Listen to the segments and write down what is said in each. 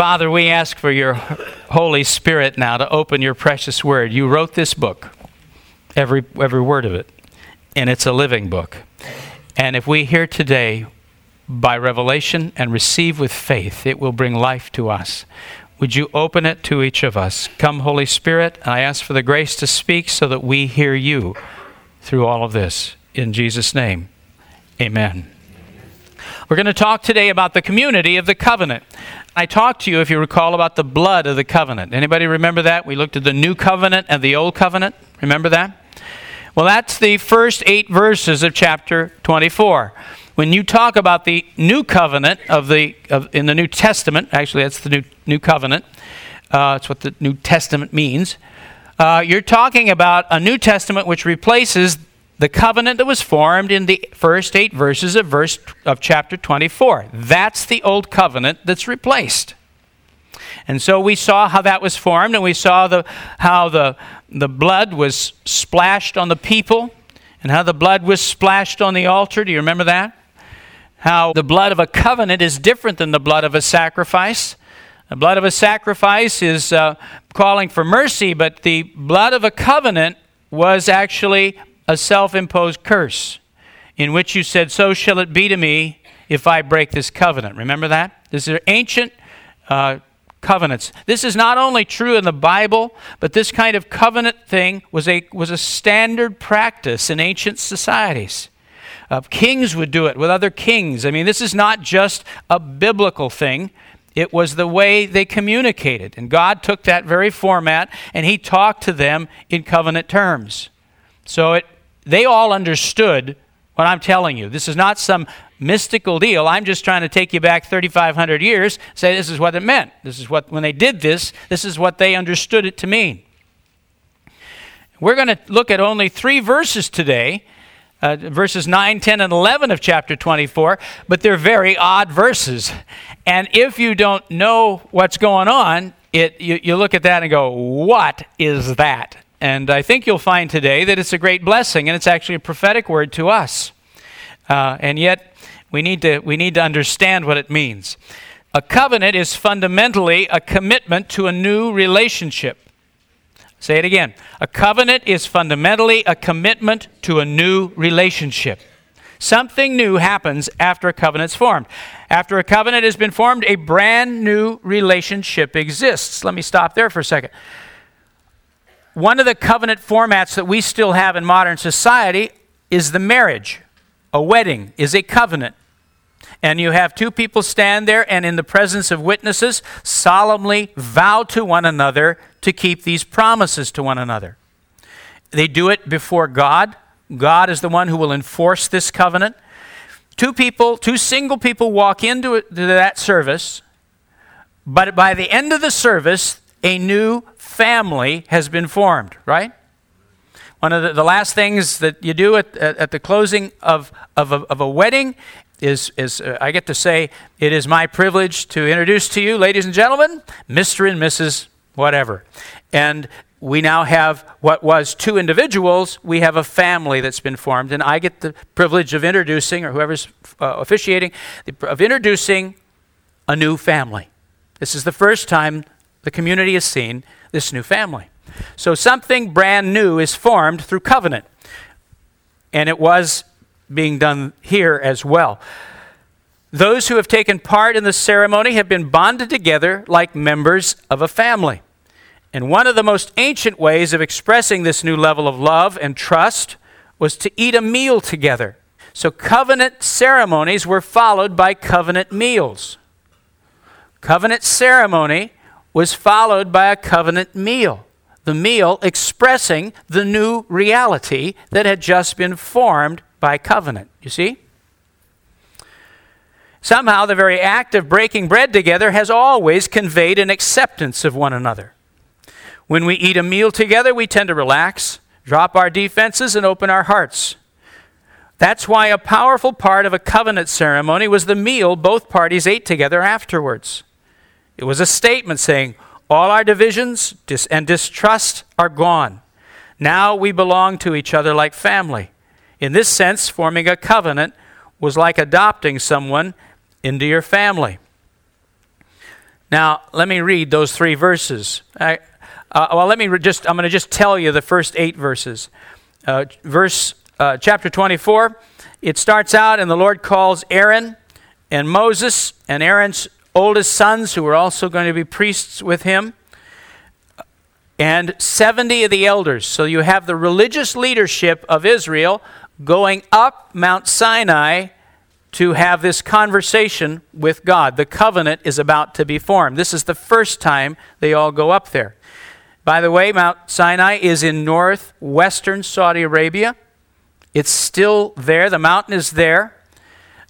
Father, we ask for your Holy Spirit now to open your precious word. You wrote this book, every, every word of it, and it's a living book. And if we hear today by revelation and receive with faith, it will bring life to us. Would you open it to each of us? Come, Holy Spirit, I ask for the grace to speak so that we hear you through all of this. In Jesus' name, amen. We're going to talk today about the community of the covenant. I talked to you, if you recall, about the blood of the covenant. Anybody remember that? We looked at the new covenant and the old covenant. Remember that? Well, that's the first eight verses of chapter 24. When you talk about the new covenant of the of, in the New Testament, actually that's the new new covenant. Uh, that's what the New Testament means. Uh, you're talking about a New Testament which replaces the covenant that was formed in the first eight verses of verse of chapter 24. That's the old covenant that's replaced. And so we saw how that was formed, and we saw the, how the, the blood was splashed on the people, and how the blood was splashed on the altar. Do you remember that? How the blood of a covenant is different than the blood of a sacrifice. The blood of a sacrifice is uh, calling for mercy, but the blood of a covenant was actually a self imposed curse in which you said, So shall it be to me if I break this covenant. Remember that? This is ancient uh, covenants. This is not only true in the Bible, but this kind of covenant thing was a, was a standard practice in ancient societies. Uh, kings would do it with other kings. I mean, this is not just a biblical thing. It was the way they communicated. And God took that very format and He talked to them in covenant terms. So it they all understood what I'm telling you. This is not some mystical deal. I'm just trying to take you back 3,500 years, say this is what it meant. This is what, when they did this, this is what they understood it to mean. We're going to look at only three verses today. Uh, verses 9, 10, and 11 of chapter 24, but they're very odd verses. And if you don't know what's going on, it, you, you look at that and go, What is that? And I think you'll find today that it's a great blessing, and it's actually a prophetic word to us. Uh, and yet, we need, to, we need to understand what it means. A covenant is fundamentally a commitment to a new relationship. Say it again. A covenant is fundamentally a commitment to a new relationship. Something new happens after a covenant's formed. After a covenant has been formed, a brand new relationship exists. Let me stop there for a second one of the covenant formats that we still have in modern society is the marriage. A wedding is a covenant. And you have two people stand there and, in the presence of witnesses, solemnly vow to one another to keep these promises to one another. They do it before God. God is the one who will enforce this covenant. Two people, two single people walk into that service, but by the end of the service, a new family has been formed, right? One of the, the last things that you do at, at, at the closing of, of, a, of a wedding is, is uh, I get to say, it is my privilege to introduce to you, ladies and gentlemen, Mr. and Mrs. Whatever. And we now have what was two individuals, we have a family that's been formed. And I get the privilege of introducing, or whoever's uh, officiating, of introducing a new family. This is the first time the community has seen this new family. So something brand new is formed through covenant. And it was being done here as well. Those who have taken part in the ceremony have been bonded together like members of a family. And one of the most ancient ways of expressing this new level of love and trust was to eat a meal together. So covenant ceremonies were followed by covenant meals. Covenant ceremony was followed by a covenant meal. The meal expressing the new reality that had just been formed by covenant. You see? Somehow, the very act of breaking bread together has always conveyed an acceptance of one another. When we eat a meal together, we tend to relax, drop our defenses, and open our hearts. That's why a powerful part of a covenant ceremony was the meal both parties ate together afterwards. It was a statement saying, All our divisions and distrust are gone. Now we belong to each other like family. In this sense, forming a covenant was like adopting someone into your family. Now, let me read those three verses. I, uh, well, let me re- just, I'm going to just tell you the first eight verses. Uh, verse, uh, chapter 24, it starts out, and the Lord calls Aaron and Moses and Aaron's oldest sons, who were also going to be priests with him, and 70 of the elders. So you have the religious leadership of Israel going up Mount Sinai to have this conversation with God. The covenant is about to be formed. This is the first time they all go up there. By the way, Mount Sinai is in northwestern Saudi Arabia. It's still there. The mountain is there.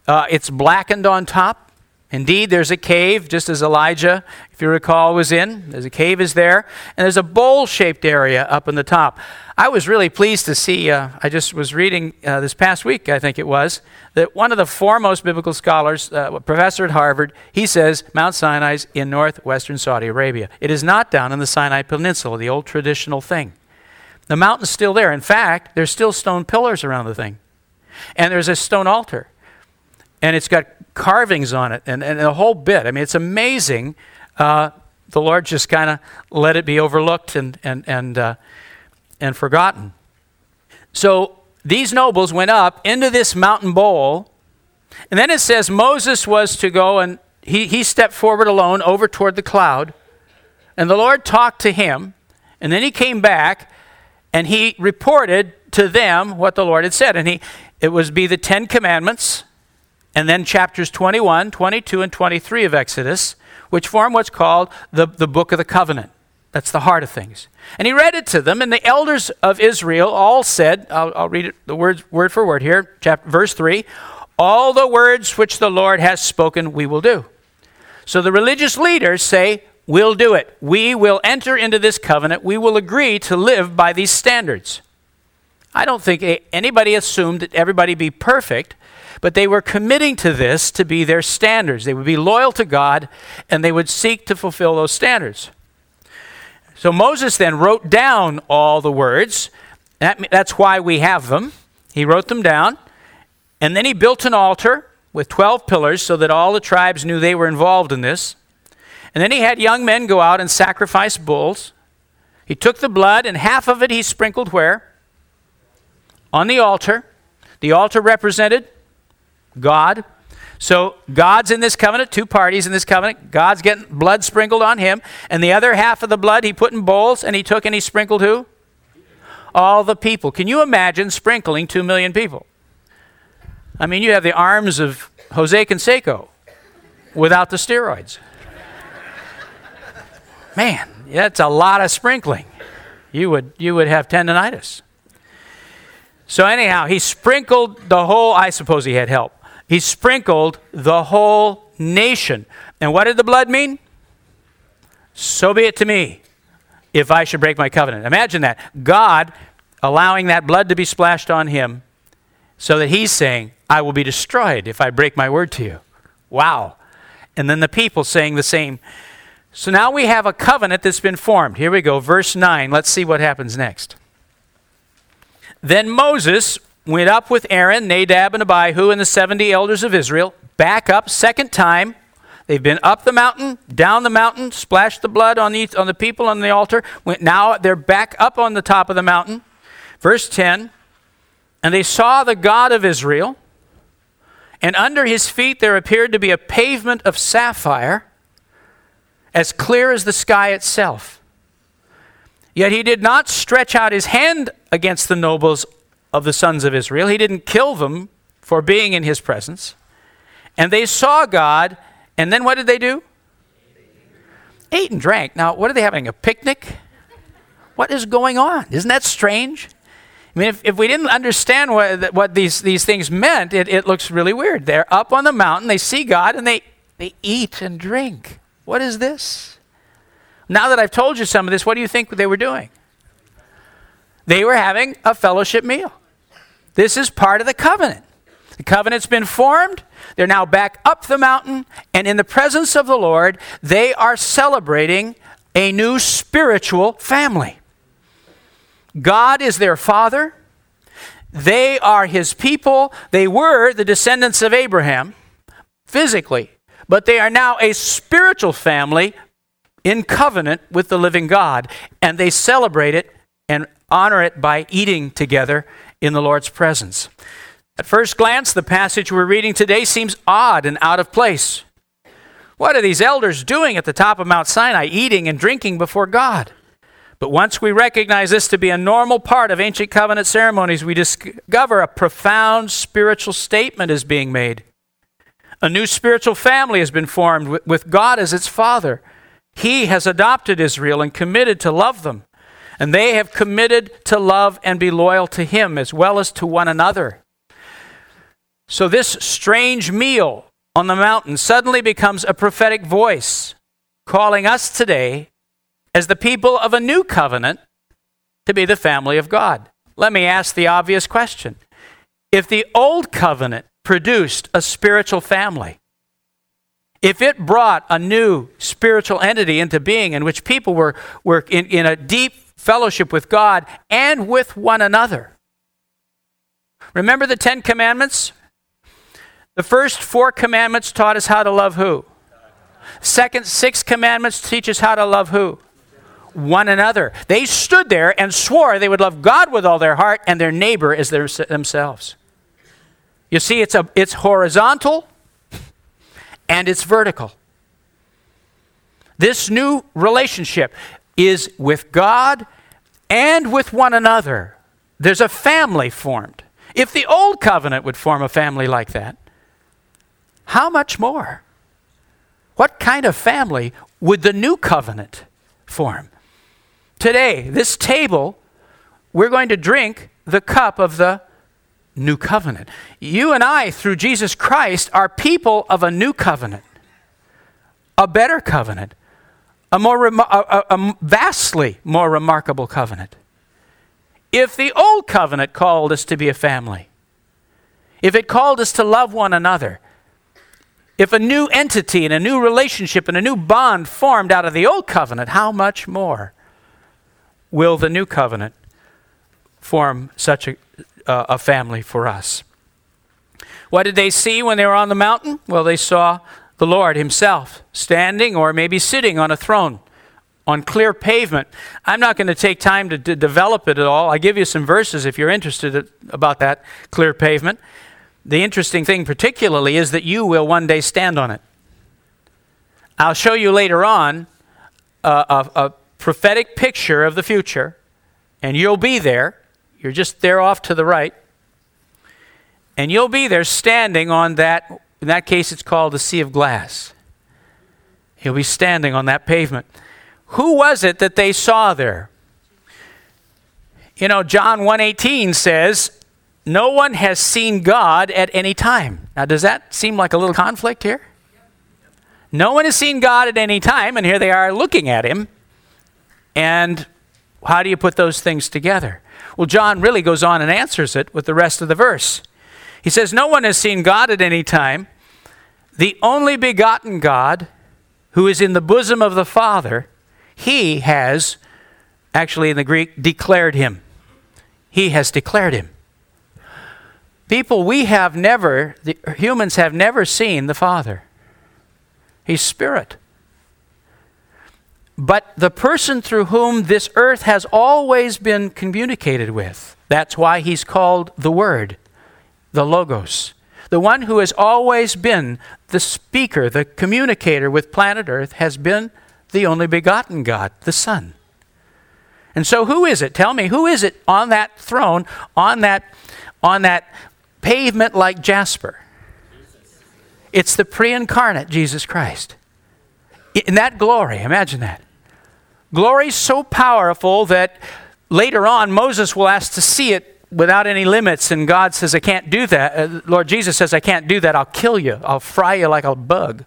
Uh, it's blackened on top. Indeed, there's a cave, just as Elijah, if you recall, was in. There's a cave is there, and there's a bowl-shaped area up in the top. I was really pleased to see. Uh, I just was reading uh, this past week, I think it was, that one of the foremost biblical scholars, uh, professor at Harvard, he says Mount Sinai's in northwestern Saudi Arabia. It is not down in the Sinai Peninsula, the old traditional thing. The mountain's still there. In fact, there's still stone pillars around the thing, and there's a stone altar, and it's got carvings on it and, and a whole bit. I mean, it's amazing. Uh, the Lord just kind of let it be overlooked and, and, and, uh, and forgotten. So these nobles went up into this mountain bowl, and then it says Moses was to go and he, he stepped forward alone over toward the cloud, and the Lord talked to him, and then he came back and he reported to them what the Lord had said. And he, it was be the Ten Commandments and then chapters 21, 22, and 23 of Exodus, which form what's called the, the book of the covenant. That's the heart of things. And he read it to them, and the elders of Israel all said, I'll, I'll read it the words, word for word here, chapter, verse 3 All the words which the Lord has spoken, we will do. So the religious leaders say, We'll do it. We will enter into this covenant. We will agree to live by these standards. I don't think anybody assumed that everybody be perfect, but they were committing to this to be their standards. They would be loyal to God and they would seek to fulfill those standards. So Moses then wrote down all the words. That, that's why we have them. He wrote them down. And then he built an altar with 12 pillars so that all the tribes knew they were involved in this. And then he had young men go out and sacrifice bulls. He took the blood, and half of it he sprinkled where? On the altar. The altar represented God. So God's in this covenant, two parties in this covenant. God's getting blood sprinkled on him, and the other half of the blood he put in bowls and he took and he sprinkled who? All the people. Can you imagine sprinkling two million people? I mean, you have the arms of Jose Canseco without the steroids. Man, that's a lot of sprinkling. You would, you would have tendonitis. So, anyhow, he sprinkled the whole, I suppose he had help. He sprinkled the whole nation. And what did the blood mean? So be it to me if I should break my covenant. Imagine that. God allowing that blood to be splashed on him so that he's saying, I will be destroyed if I break my word to you. Wow. And then the people saying the same. So now we have a covenant that's been formed. Here we go, verse 9. Let's see what happens next. Then Moses went up with Aaron, Nadab, and Abihu, and the 70 elders of Israel, back up, second time. They've been up the mountain, down the mountain, splashed the blood on the, on the people on the altar. Went, now they're back up on the top of the mountain. Verse 10 And they saw the God of Israel, and under his feet there appeared to be a pavement of sapphire, as clear as the sky itself. Yet he did not stretch out his hand against the nobles of the sons of Israel. He didn't kill them for being in his presence. And they saw God, and then what did they do? Ate and drank. Now, what are they having? A picnic? What is going on? Isn't that strange? I mean, if, if we didn't understand what, what these, these things meant, it, it looks really weird. They're up on the mountain, they see God, and they, they eat and drink. What is this? Now that I've told you some of this, what do you think they were doing? They were having a fellowship meal. This is part of the covenant. The covenant's been formed. They're now back up the mountain, and in the presence of the Lord, they are celebrating a new spiritual family. God is their father. They are his people. They were the descendants of Abraham physically, but they are now a spiritual family in covenant with the living God, and they celebrate it and honor it by eating together in the Lord's presence. At first glance, the passage we're reading today seems odd and out of place. What are these elders doing at the top of Mount Sinai, eating and drinking before God? But once we recognize this to be a normal part of ancient covenant ceremonies, we discover a profound spiritual statement is being made. A new spiritual family has been formed with God as its father. He has adopted Israel and committed to love them. And they have committed to love and be loyal to Him as well as to one another. So, this strange meal on the mountain suddenly becomes a prophetic voice calling us today as the people of a new covenant to be the family of God. Let me ask the obvious question. If the old covenant produced a spiritual family, if it brought a new spiritual entity into being in which people were, were in, in a deep fellowship with God and with one another, remember the Ten Commandments? The first four commandments taught us how to love who? Second six commandments teach us how to love who? one another. They stood there and swore they would love God with all their heart and their neighbor as their, themselves. You see, it's, a, it's horizontal and it's vertical. This new relationship is with God and with one another. There's a family formed. If the old covenant would form a family like that, how much more? What kind of family would the new covenant form? Today, this table, we're going to drink the cup of the new covenant. You and I, through Jesus Christ, are people of a new covenant, a better covenant, a, more a, a vastly more remarkable covenant. If the old covenant called us to be a family, if it called us to love one another, if a new entity and a new relationship and a new bond formed out of the old covenant, how much more will the new covenant form such a, uh, a family for us. What did they see when they were on the mountain? Well, they saw the Lord Himself standing or maybe sitting on a throne on clear pavement. I'm not going to take time to, to develop it at all. I give you some verses if you're interested about that clear pavement. The interesting thing, particularly, is that you will one day stand on it. I'll show you later on a, a, prophetic picture of the future, and you'll be there. You're just there off to the right. And you'll be there standing on that, in that case, it's called the Sea of Glass. He'll be standing on that pavement. Who was it that they saw there? You know, John 1:18 says, "No one has seen God at any time." Now, does that seem like a little conflict here? No one has seen God at any time, and here they are looking at him. And how do you put those things together? Well, John really goes on and answers it with the rest of the verse. He says, No one has seen God at any time. The only begotten God, who is in the bosom of the Father, he has, actually in the Greek, declared him. He has declared him. People, we have never, the, humans have never seen the Father. He's spirit. But the person through whom this earth has always been communicated with, that's why he's called the Word, the Logos. The one who has always been the speaker, the communicator with planet Earth, has been the only begotten God, the Son. And so, who is it? Tell me, who is it on that throne, on that, on that pavement like jasper? It's the pre incarnate Jesus Christ. In that glory, imagine that. Glory so powerful that later on Moses will ask to see it without any limits, and God says, I can't do that. Uh, Lord Jesus says, I can't do that. I'll kill you, I'll fry you like a bug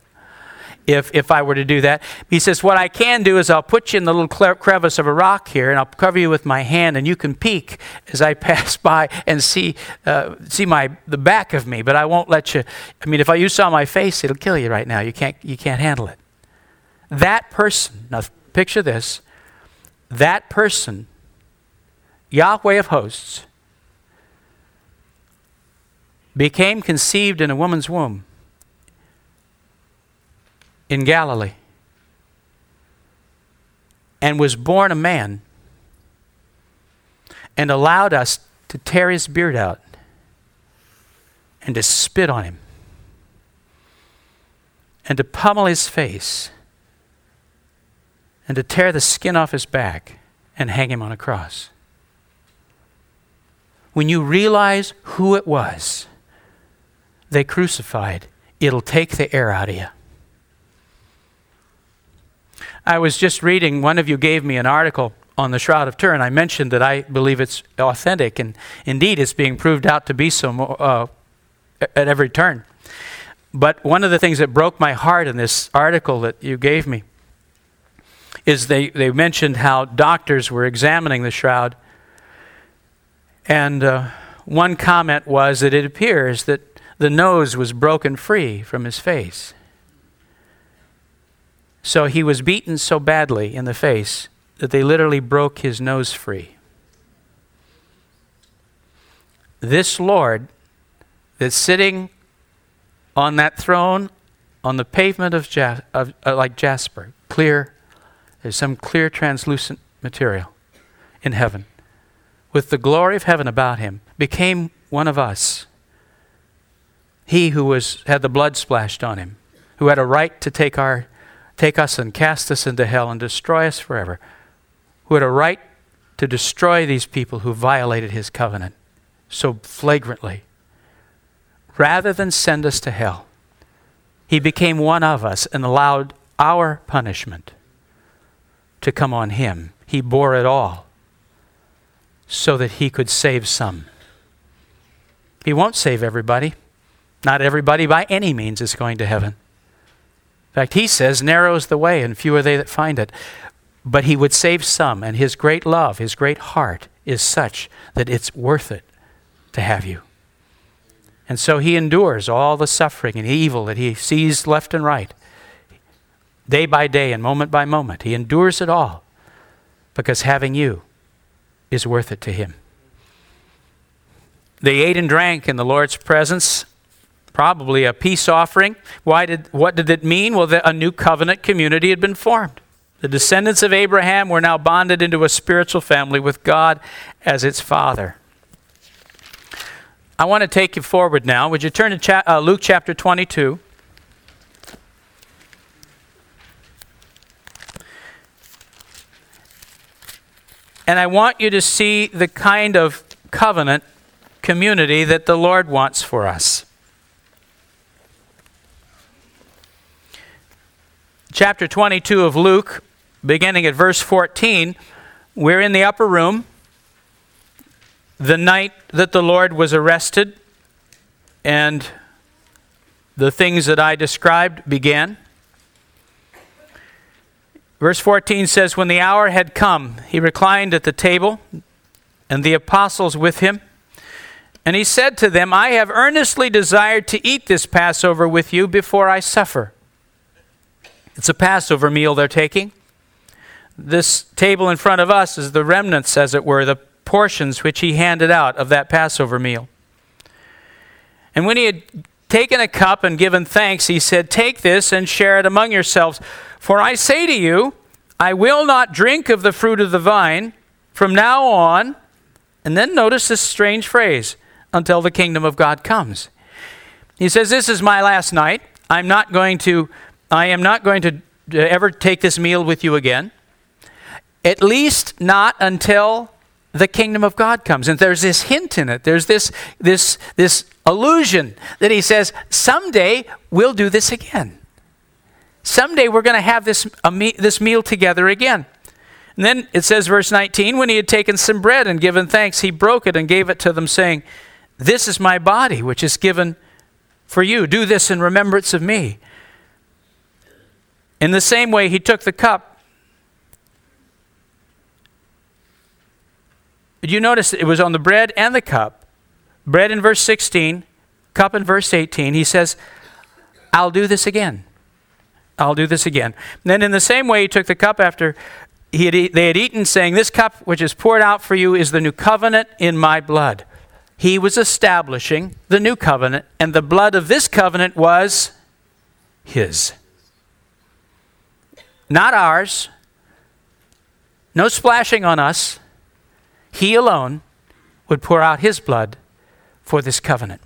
if, if I were to do that. He says, What I can do is I'll put you in the little crevice of a rock here, and I'll cover you with my hand, and you can peek as I pass by and see, uh, see my, the back of me, but I won't let you. I mean, if you saw my face, it'll kill you right now. You can't, you can't handle it. That person, now picture this, that person, Yahweh of hosts, became conceived in a woman's womb in Galilee and was born a man and allowed us to tear his beard out and to spit on him and to pummel his face and to tear the skin off his back and hang him on a cross. When you realize who it was they crucified, it'll take the air out of you. I was just reading, one of you gave me an article on the Shroud of Turin. I mentioned that I believe it's authentic, and indeed it's being proved out to be so uh, at every turn. But one of the things that broke my heart in this article that you gave me is they, they mentioned how doctors were examining the shroud. And uh, one comment was that it appears that the nose was broken free from his face. So he was beaten so badly in the face that they literally broke his nose free. This Lord that's sitting on that throne on the pavement of, of uh, like jasper, clear, there's some clear translucent material in heaven, with the glory of heaven about him, became one of us. He who was, had the blood splashed on him, who had a right to take our take us and cast us into hell and destroy us forever, who had a right to destroy these people who violated his covenant so flagrantly, rather than send us to hell, he became one of us and allowed our punishment to come on him. He bore it all so that he could save some. He won't save everybody. Not everybody by any means is going to heaven. In fact, he says, narrow is the way, and few are they that find it. But he would save some, and his great love, his great heart is such that it's worth it to have you. And so he endures all the suffering and evil that he sees left and right, day by day and moment by moment. He endures it all because having you is worth it to him. They ate and drank in the Lord's presence probably a peace offering. Why did, what did it mean? Well, a new covenant community had been formed. The descendants of Abraham were now bonded into a spiritual family with God as its father. I want to take you forward now. Would you turn to cha- uh, Luke chapter 22? And I want you to see the kind of covenant community that the Lord wants for us. Chapter 22 of Luke, beginning at verse 14, we're in the upper room the night that the Lord was arrested and the things that I described began. Verse 14 says, When the hour had come, he reclined at the table, and the apostles with him. And he said to them, I have earnestly desired to eat this Passover with you before I suffer. It's a Passover meal they're taking. This table in front of us is the remnants, as it were, the portions which he handed out of that Passover meal. And when he had taken a cup and given thanks, he said, Take this and share it among yourselves. For I say to you, I will not drink of the fruit of the vine from now on. And then notice this strange phrase until the kingdom of God comes. He says, This is my last night. I'm not going to I am not going to uh, ever take this meal with you again. At least not until the kingdom of God comes. And there's this hint in it. There's this this this illusion that he says someday we'll do this again. Someday we're going to have this me- this meal together again. And then it says, verse 19, when he had taken some bread and given thanks, he broke it and gave it to them, saying, This is my body, which is given for you. Do this in remembrance of me. In the same way, he took the cup. Did you notice it was on the bread and the cup? Bread in verse 16, cup in verse 18. He says, I'll do this again. I'll do this again. And then, in the same way, he took the cup after he had they had eaten, saying, This cup which is poured out for you is the new covenant in my blood. He was establishing the new covenant, and the blood of this covenant was his. Not ours. No splashing on us. He alone would pour out his blood for this covenant.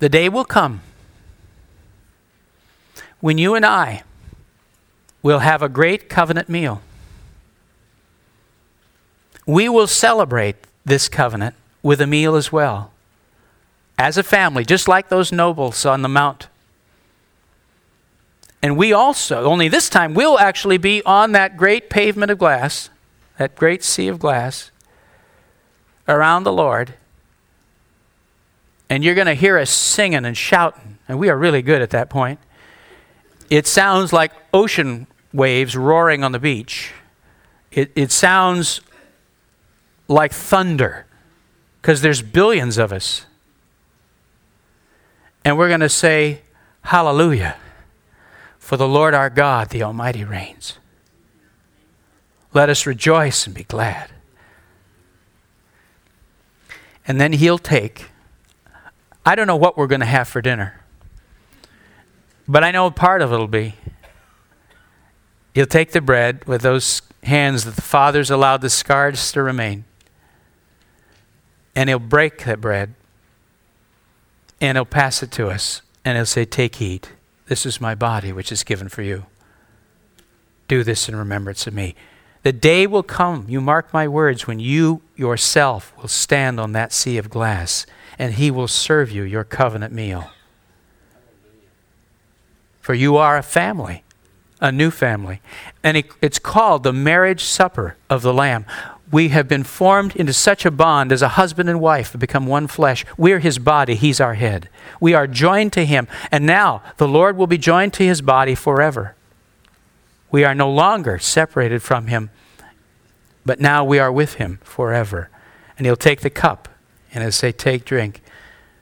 The day will come when you and I will have a great covenant meal. We will celebrate this covenant with a meal as well, as a family, just like those nobles on the mount. And we also, only this time, we'll actually be on that great pavement of glass, that great sea of glass, around the Lord. And you're going to hear us singing and shouting. And we are really good at that point. It sounds like ocean waves roaring on the beach. It, it sounds like thunder because there's billions of us. And we're going to say, Hallelujah, for the Lord our God, the Almighty, reigns. Let us rejoice and be glad. And then He'll take, I don't know what we're going to have for dinner. But I know part of it'll be he'll take the bread with those hands that the Father's allowed the scars to remain, and he'll break that bread, and he'll pass it to us, and he'll say, Take, eat. This is my body, which is given for you. Do this in remembrance of me. The day will come, you mark my words, when you yourself will stand on that sea of glass, and he will serve you your covenant meal. For you are a family, a new family. And it's called the marriage supper of the Lamb. We have been formed into such a bond as a husband and wife become one flesh. We're his body, he's our head. We are joined to him. And now the Lord will be joined to his body forever. We are no longer separated from him, but now we are with him forever. And he'll take the cup and he'll say, Take, drink.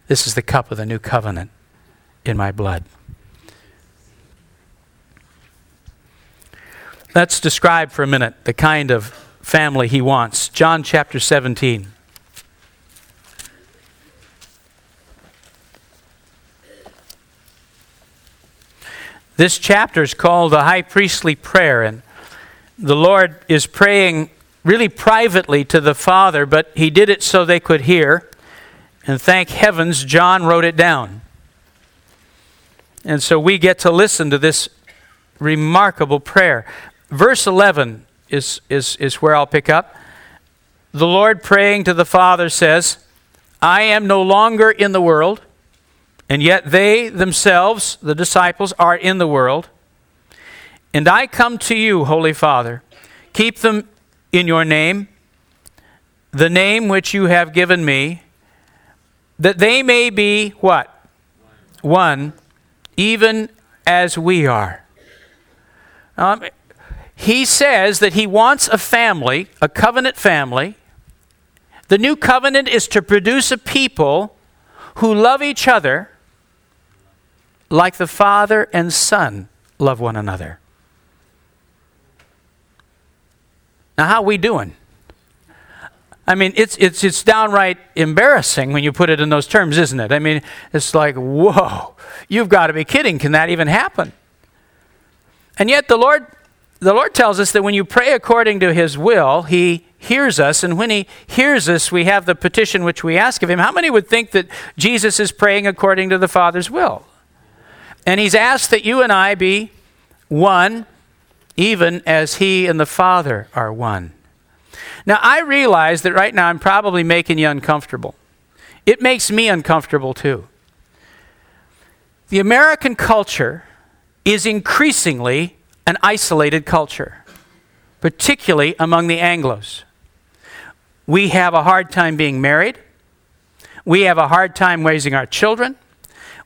This is the cup of the new covenant in my blood. Let's describe for a minute the kind of family he wants. John chapter 17. This chapter is called the high priestly prayer, and the Lord is praying really privately to the Father, but he did it so they could hear. And thank heavens, John wrote it down. And so we get to listen to this remarkable prayer verse 11 is, is, is where I'll pick up. The Lord praying to the Father says, I am no longer in the world, and yet they themselves, the disciples, are in the world. And I come to you, Holy Father. Keep them in your name, the name which you have given me, that they may be what? One, even as we are. Um, he says that he wants a family, a covenant family. The new covenant is to produce a people who love each other like the Father and Son love one another. Now, how are we doing? I mean, it's, it's, it's downright embarrassing when you put it in those terms, isn't it? I mean, it's like, whoa, you've got to be kidding. Can that even happen? And yet, the Lord the Lord tells us that when you pray according to His will, He hears us. And when He hears us, we have the petition which we ask of Him. How many would think that Jesus is praying according to the Father's will? And He's asked that you and I be one, even as He and the Father are one. Now, I realize that right now I'm probably making you uncomfortable. It makes me uncomfortable too. The American culture is increasingly an isolated culture, particularly among the Anglos. We have a hard time being married. We have a hard time raising our children.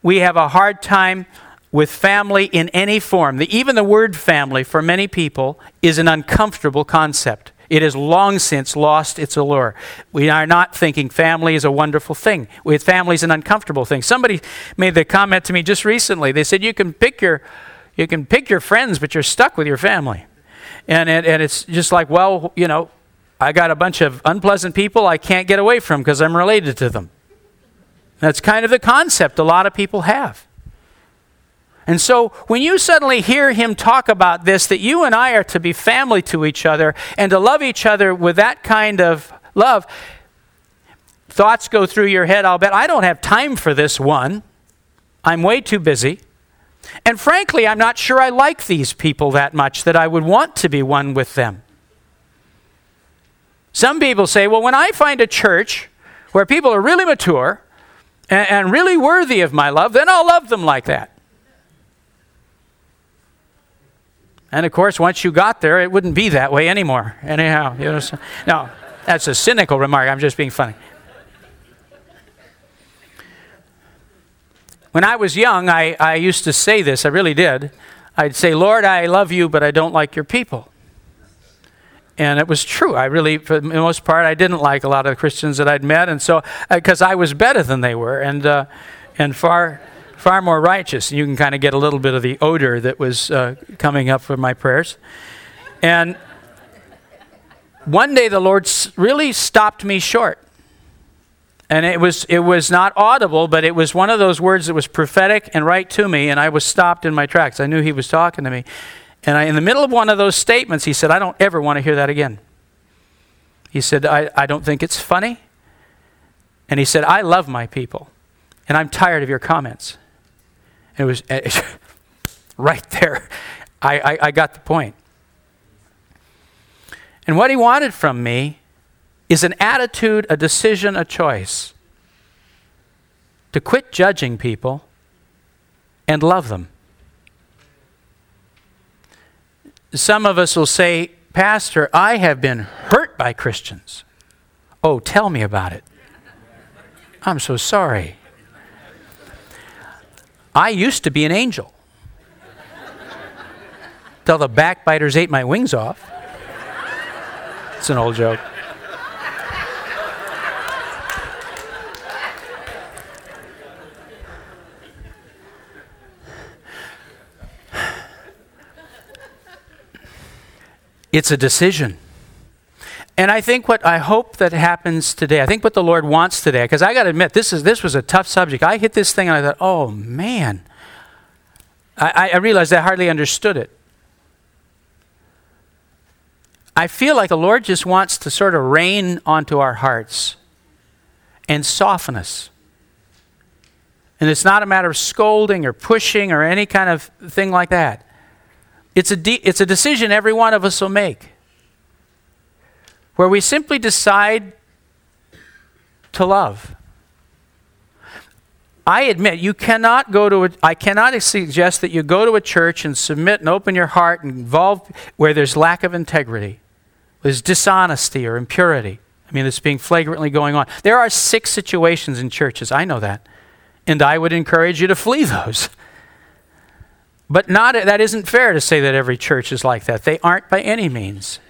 We have a hard time with family in any form. The, even the word family, for many people, is an uncomfortable concept. It has long since lost its allure. We are not thinking family is a wonderful thing. With family is an uncomfortable thing. Somebody made the comment to me just recently. They said you can pick your you can pick your friends, but you're stuck with your family. And, and, it's just like, well, you know, I got a bunch of unpleasant people I can't get away from because I'm related to them. That's kind of the concept a lot of people have. And so when you suddenly hear him talk about this, that you and I are to be family to each other and to love each other with that kind of love, thoughts go through your head. I'll bet I don't have time for this one. I'm way too busy. And frankly, I'm not sure I like these people that much that I would want to be one with them. Some people say, well, when I find a church where people are really mature and, and really worthy of my love, then I'll love them like that. And of course, once you got there, it wouldn't be that way anymore. Anyhow, you know, so, no, that's a cynical remark. I'm just being funny. When I was young, I, I used to say this, I really did. I'd say, Lord, I love you, but I don't like your people. And it was true. I really, for the most part, I didn't like a lot of the Christians that I'd met, and so because uh, I was better than they were, and uh, and far far more righteous. You can kind of get a little bit of the odor that was uh, coming up from my prayers. And one day the Lord really stopped me short. And it was, it was not audible, but it was one of those words that was prophetic and right to me, and I was stopped in my tracks. I knew He was talking to me. And I, in the middle of one of those statements, He said, I don't ever want to hear that again. He said, I, I don't think it's funny. And He said, I love my people, and I'm tired of your comments. And it was right there. I, I, I got the point. And what He wanted from me is an attitude, a decision, a choice to quit judging people and love them. Some of us will say, Pastor, I have been hurt by Christians. Oh, tell me about it. I'm so sorry. I used to be an angel. Till the backbiters ate my wings off. It's an old joke. It's a decision. And I think what I hope that happens today, I think what the Lord wants today, because I got to admit, this, is, this was a tough subject. I hit this thing and I thought, oh man. I, I realized I hardly understood it. I feel like the Lord just wants to sort of rain onto our hearts and soften us. And it's not a matter of scolding or pushing or any kind of thing like that. It's a, de- it's a decision every one of us will make where we simply decide to love. I admit you cannot go to a, I cannot suggest that you go to a church and submit and open your heart and involve where there's lack of integrity, there's dishonesty or impurity. I mean, it's being flagrantly going on. There are six situations in churches. I know that. And I would encourage you to flee those. But not, that isn't fair to say that every church is like that. They aren't by any means.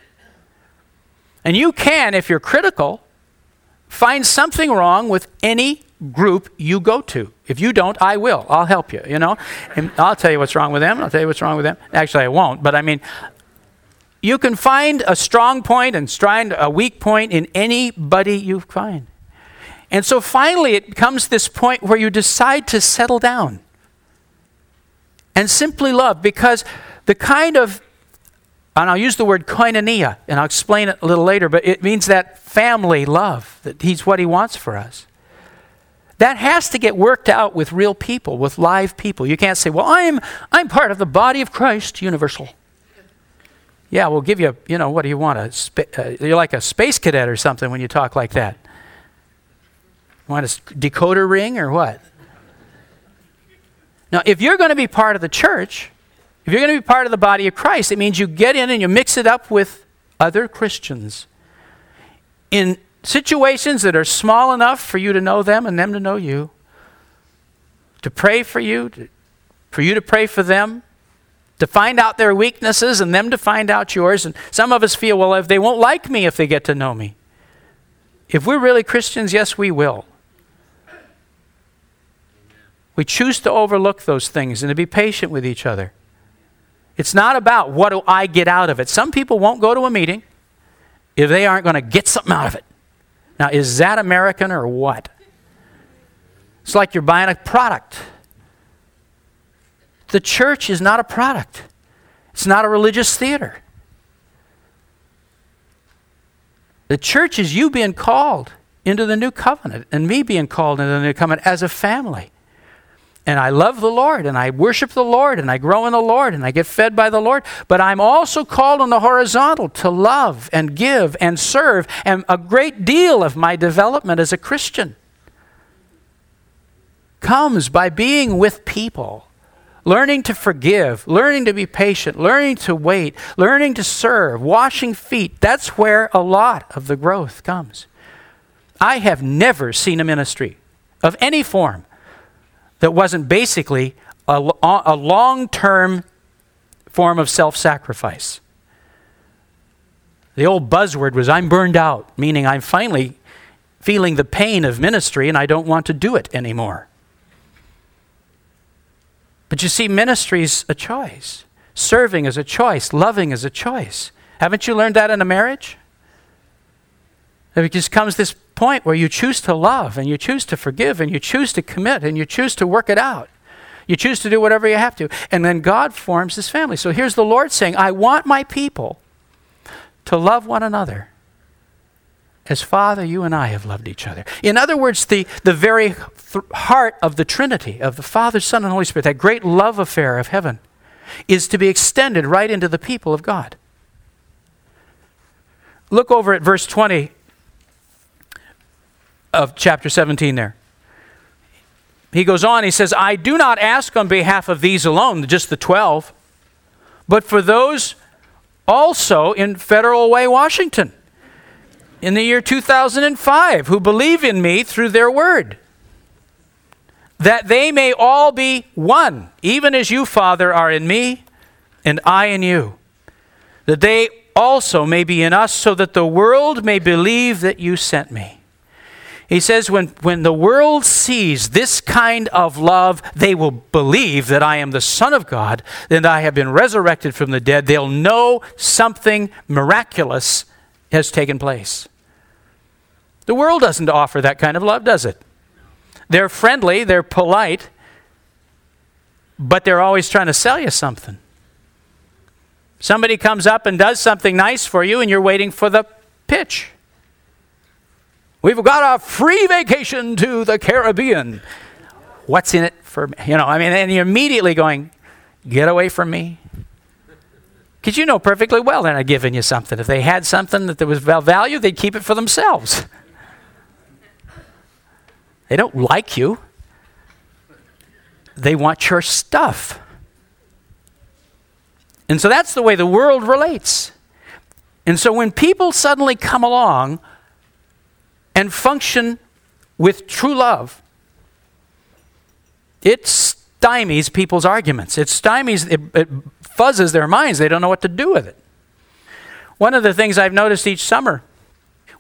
And you can, if you're critical, find something wrong with any group you go to. If you don't, I will. I'll help you, you know? And I'll tell you what's wrong with them. I'll tell you what's wrong with them. Actually, I won't, but I mean, you can find a strong point and find a weak point in anybody you find. And so finally, it comes this point where you decide to settle down and simply love because the kind of and I'll use the word koinonia, and I'll explain it a little later, but it means that family love, that He's what He wants for us. That has to get worked out with real people, with live people. You can't say, well, I'm, I'm part of the body of Christ, universal. Yeah, we'll give you, you know, what do you want? A uh, you're like a space cadet or something when you talk like that. Want a decoder ring or what? Now, if you're going to be part of the church, If you're going to be part of the body of Christ, it means you get in and you mix it up with other Christians. In situations that are small enough for you to know them and them to know you, to pray for you, to, for you to pray for them, to find out their weaknesses and them to find out yours. And some of us feel, well, if they won't like me if they get to know me. If we're really Christians, yes, we will. We choose to overlook those things and to be patient with each other. It's not about what do I get out of it. Some people won't go to a meeting if they aren't going to get something out of it. Now, is that American or what? It's like you're buying a product. The church is not a product, it's not a religious theater. The church is you being called into the new covenant and me being called into the new covenant as a family. And I love the Lord and I worship the Lord and I grow in the Lord and I get fed by the Lord. But I'm also called on the horizontal to love and give and serve. And a great deal of my development as a Christian comes by being with people learning to forgive, learning to be patient, learning to wait, learning to serve, washing feet. That's where a lot of the growth comes. I have never seen a ministry of any form that wasn't basically a, a long term form of self sacrifice. The old buzzword was, I'm burned out, meaning I'm finally feeling the pain of ministry and I don't want to do it anymore. But you see, ministry is a choice. Serving is a choice. Loving is a choice. Haven't you learned that in a marriage? It just comes this point where you choose to love and you choose to forgive and you choose to commit and you choose to work it out. You choose to do whatever you have to. And then God forms his family. So here's the Lord saying, I want my people to love one another as Father, you and I have loved each other. In other words, the, the very th- heart of the Trinity, of the Father, Son, and Holy Spirit, that great love affair of heaven, is to be extended right into the people of God. Look over at verse 20 of chapter 17 there. He goes on, he says, I do not ask on behalf of these alone, just the 12, but for those also in Federal Way, Washington in the year 2005 who believe in me through their word, that they may all be one, even as you, Father, are in me and I in you, that they also may be in us, so that the world may believe that you sent me. He says, when, when the world sees this kind of love, they will believe that I am the Son of God, that I have been resurrected from the dead. They'll know something miraculous has taken place. The world doesn't offer that kind of love, does it? They're friendly, they're polite, but they're always trying to sell you something. Somebody comes up and does something nice for you, and you're waiting for the pitch. We've got a free vacation to the Caribbean. What's in it for me? You know, I mean, and you're immediately going, get away from me. Because you know perfectly well they're not giving you something. If they had something that there was value, they'd keep it for themselves. They don't like you, they want your stuff. And so that's the way the world relates. And so when people suddenly come along and function with true love, it stymies people's arguments. It stymies, it, it fuzzes their minds. They don't know what to do with it. One of the things I've noticed each summer,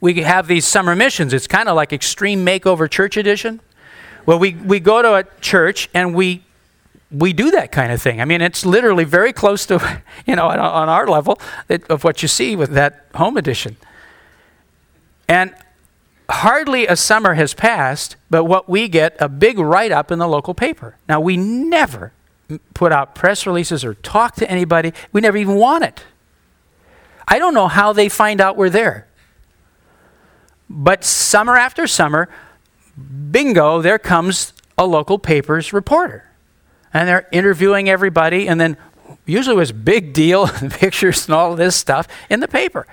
we have these summer missions. It's kind of like Extreme Makeover Church Edition. Well, we, we go to a church and we we do that kind of thing. I mean, it's literally very close to, you know, on, on our level of what you see with that home edition. And hardly a summer has passed, but what we get a big write up in the local paper. Now, we never put out press releases or talk to anybody. We never even want it. I don't know how they find out we're there. But summer after summer, bingo, there comes a local paper's reporter. And they're interviewing everybody, and then usually it was big deal, pictures and all this stuff in the paper.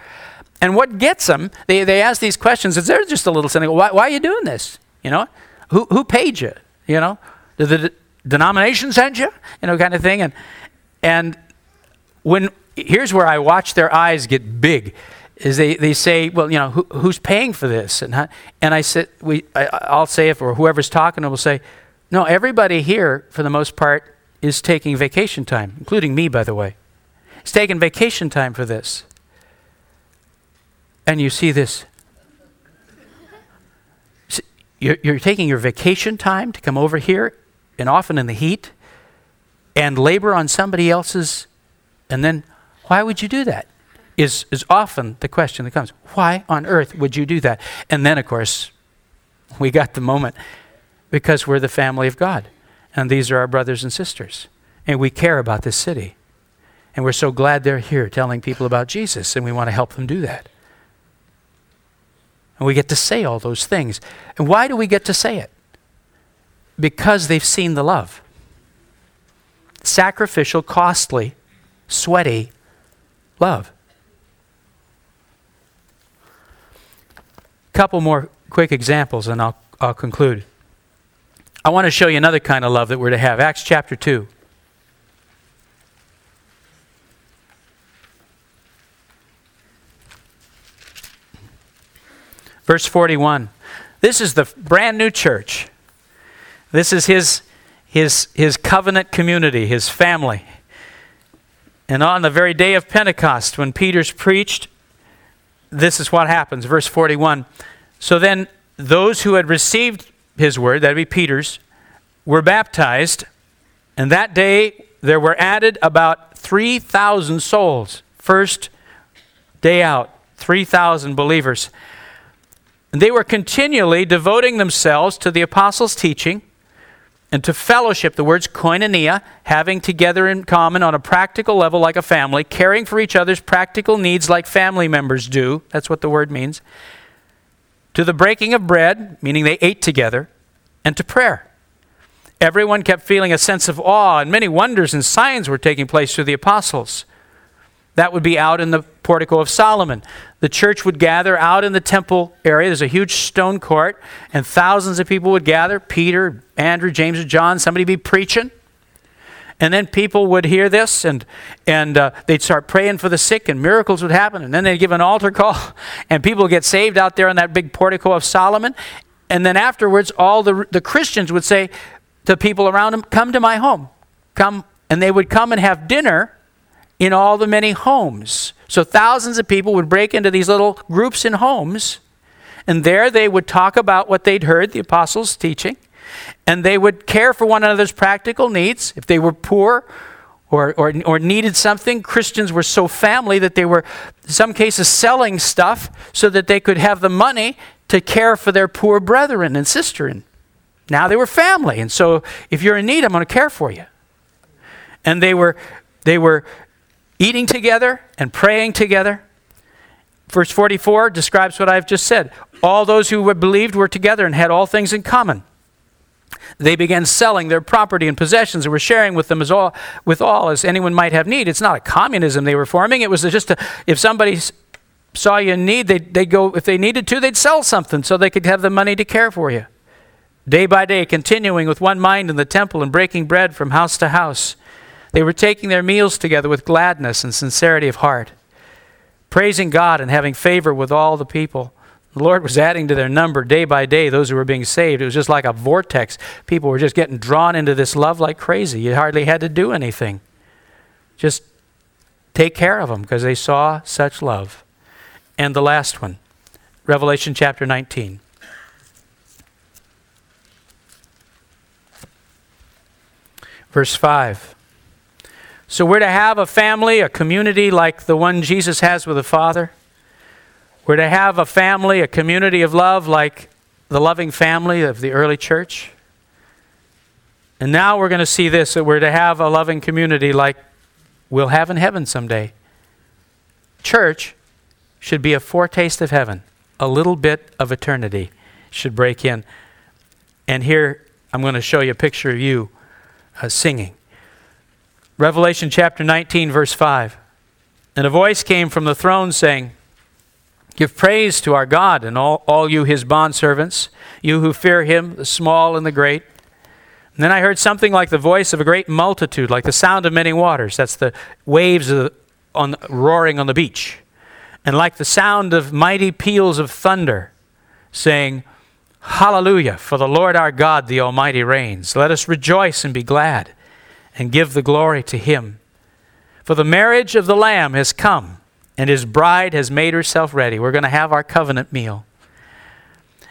And what gets them, they, they ask these questions, is they're just a little cynical. Why, why are you doing this? You know, who, who paid you? You know, did the denomination send you? You know, kind of thing. And, and when here's where I watch their eyes get big. Is they, they say, well, you know, who, who's paying for this? And, how, and I said, we, I, will say, if or whoever's talking, will say, no, everybody here, for the most part, is taking vacation time, including me, by the way. Is taking vacation time for this. And you see this. You're, taking your vacation time to come over here, and often in the heat, and labor on somebody else's, and then why would you do that? Is, is often the question that comes. Why on earth would you do that? And then, of course, we got the moment because we're the family of God. And these are our brothers and sisters. And we care about this city. And we're so glad they're here telling people about Jesus, and we want to help them do that. And we get to say all those things. And why do we get to say it? Because they've seen the love. Sacrificial, costly, sweaty love. Couple more quick examples and I'll, I'll conclude. I want to show you another kind of love that we're to have. Acts chapter 2. Verse 41. This is the brand new church. This is his, his, his covenant community, his family. And on the very day of Pentecost, when Peter's preached, this is what happens. Verse 41. So then, those who had received his word, that'd be Peter's, were baptized, and that day there were added about 3,000 souls. First day out, 3,000 believers. And they were continually devoting themselves to the apostles' teaching and to fellowship, the words koinonia, having together in common on a practical level like a family, caring for each other's practical needs like family members do. That's what the word means. To the breaking of bread, meaning they ate together, and to prayer. Everyone kept feeling a sense of awe, and many wonders and signs were taking place through the apostles. That would be out in the portico of Solomon. The church would gather out in the temple area. There's a huge stone court, and thousands of people would gather. Peter, Andrew, James, and John, somebody be preaching. And then people would hear this, and, and uh, they'd start praying for the sick, and miracles would happen. And then they'd give an altar call, and people get saved out there in that big portico of Solomon. And then afterwards, all the, the Christians would say to people around them, Come to my home. Come. And they would come and have dinner in all the many homes. So thousands of people would break into these little groups in homes, and there they would talk about what they'd heard the apostles teaching, and they would care for one another's practical needs. If they were poor or, or, or needed something, Christians were so family that they were, in some cases, selling stuff so that they could have the money to care for their poor brethren and sister. now they were family, and so if you're in need, I'm going to care for you. And they were, they were eating together and praying together. Verse 44 describes what I've just said. All those who believed were together and had all things in common. They began selling their property and possessions and were sharing with them as all, with all as anyone might have need. It's not a communism they were forming. It was just a, if somebody saw you in need, they'd, they'd go, if they needed to, they'd sell something so they could have the money to care for you. Day by day, continuing with one mind in the temple and breaking bread from house to house they were taking their meals together with gladness and sincerity of heart, praising God and having favor with all the people. The Lord was adding to their number day by day those who were being saved. It was just like a vortex. People were just getting drawn into this love like crazy. You hardly had to do anything. Just take care of them because they saw such love. And the last one, Revelation chapter 19. Verse 5. So we're to have a family, a community like the one Jesus has with the Father. We're to have a family, a community of love like the loving family of the early church. And now we're going to see this that we're to have a loving community like we'll have in heaven someday. Church should be a foretaste of heaven, a little bit of eternity should break in. And here I'm going to show you a picture of you uh, singing. Revelation chapter 19, verse 5. And a voice came from the throne saying, Give praise to our God and all, all you his bondservants, you who fear him, the small and the great. And then I heard something like the voice of a great multitude, like the sound of many waters. That's the waves the, on, roaring on the beach. And like the sound of mighty peals of thunder, saying, Hallelujah, for the Lord our God, the Almighty, reigns. Let us rejoice and be glad and give the glory to him. For the marriage of the Lamb has come, and his bride has made herself ready. We're going to have our covenant meal.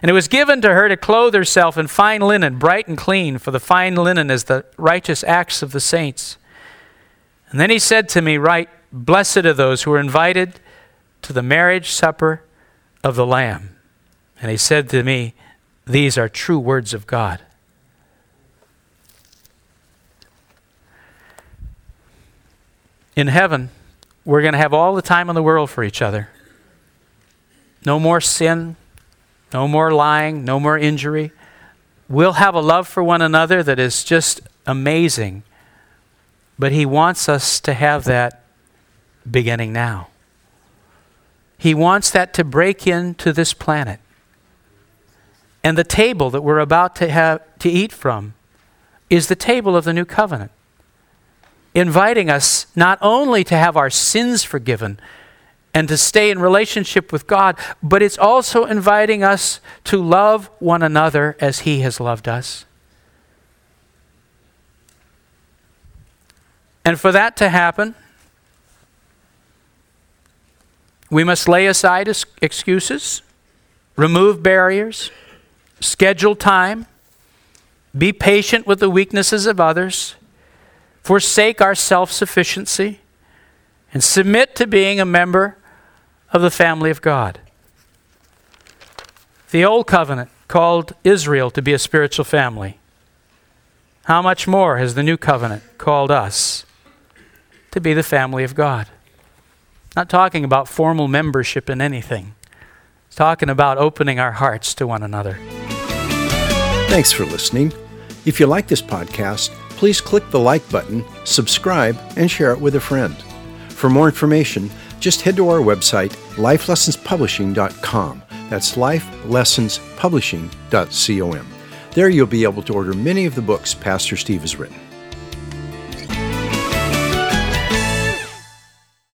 And it was given to her to clothe herself in fine linen, bright and clean, for the fine linen is the righteous acts of the saints. And then he said to me, Write, blessed are those who are invited to the marriage supper of the Lamb. And he said to me, These are true words of God. In heaven, we're going to have all the time in the world for each other. No more sin, no more lying, no more injury. We'll have a love for one another that is just amazing. But He wants us to have that beginning now. He wants that to break into this planet. And the table that we're about to have to eat from is the table of the new covenant. Inviting us not only to have our sins forgiven, and to stay in relationship with God, but it's also inviting us to love one another as He has loved us. And for that to happen, we must lay aside excuses, remove barriers, schedule time, be patient with the weaknesses of others, forsake our self sufficiency, and submit to being a member of the family of God. The Old Covenant called Israel to be a spiritual family. How much more has the New Covenant called us to be the family of God? Not talking about formal membership in anything. It's talking about opening our hearts to one another. Thanks for listening. If you like this podcast, please click the like button, subscribe, and share it with a friend. For more information, just head to our website, lifelessonspublishing.com. That's lifelessonspublishing.com. There you'll be able to order many of the books Pastor Steve has written.